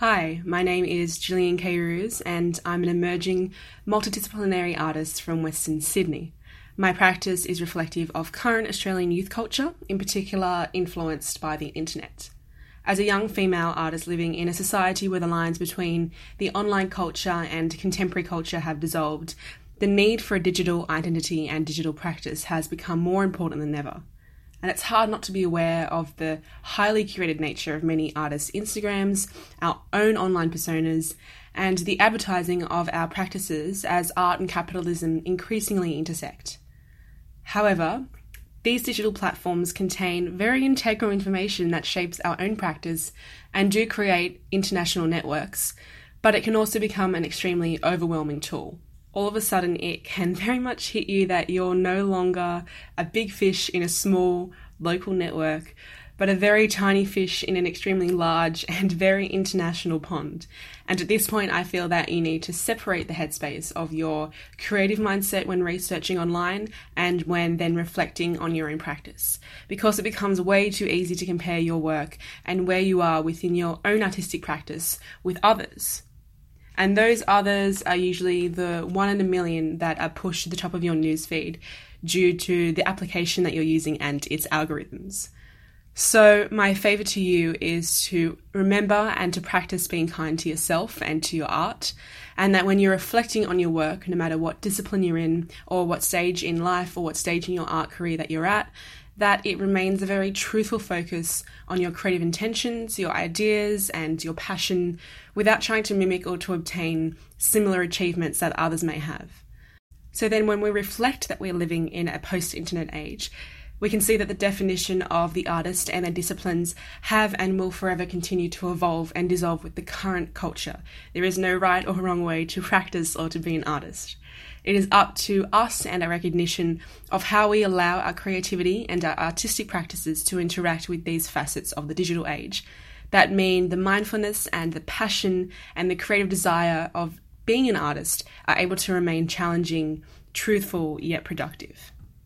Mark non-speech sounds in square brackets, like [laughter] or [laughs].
Hi, my name is Gillian K. Roos, and I'm an emerging multidisciplinary artist from Western Sydney. My practice is reflective of current Australian youth culture, in particular influenced by the internet. As a young female artist living in a society where the lines between the online culture and contemporary culture have dissolved, the need for a digital identity and digital practice has become more important than ever and it's hard not to be aware of the highly curated nature of many artists' Instagrams, our own online personas, and the advertising of our practices as art and capitalism increasingly intersect. However, these digital platforms contain very integral information that shapes our own practice and do create international networks, but it can also become an extremely overwhelming tool all of a sudden it can very much hit you that you're no longer a big fish in a small local network, but a very tiny fish in an extremely large [laughs] and very international pond. And at this point, I feel that you need to separate the headspace of your creative mindset when researching online and when then reflecting on your own practice. Because it becomes way too easy to compare your work and where you are within your own artistic practice with others. And those others are usually the one in a million that are pushed to the top of your newsfeed due to the application that you're using and its algorithms. So, my favour to you is to remember and to practice being kind to yourself and to your art, and that when you're reflecting on your work, no matter what discipline you're in, or what stage in life, or what stage in your art career that you're at, that it remains a very truthful focus on your creative intentions, your ideas, and your passion without trying to mimic or to obtain similar achievements that others may have. So then, when we reflect that we're living in a post internet age, we can see that the definition of the artist and their disciplines have and will forever continue to evolve and dissolve with the current culture. There is no right or wrong way to [laughs] practice or to be an artist. It is up to us and our recognition of how we allow our creativity and our artistic practices to interact with these facets of the digital age that mean the mindfulness and the passion and the creative desire of being an artist are able to remain challenging, truthful, yet productive.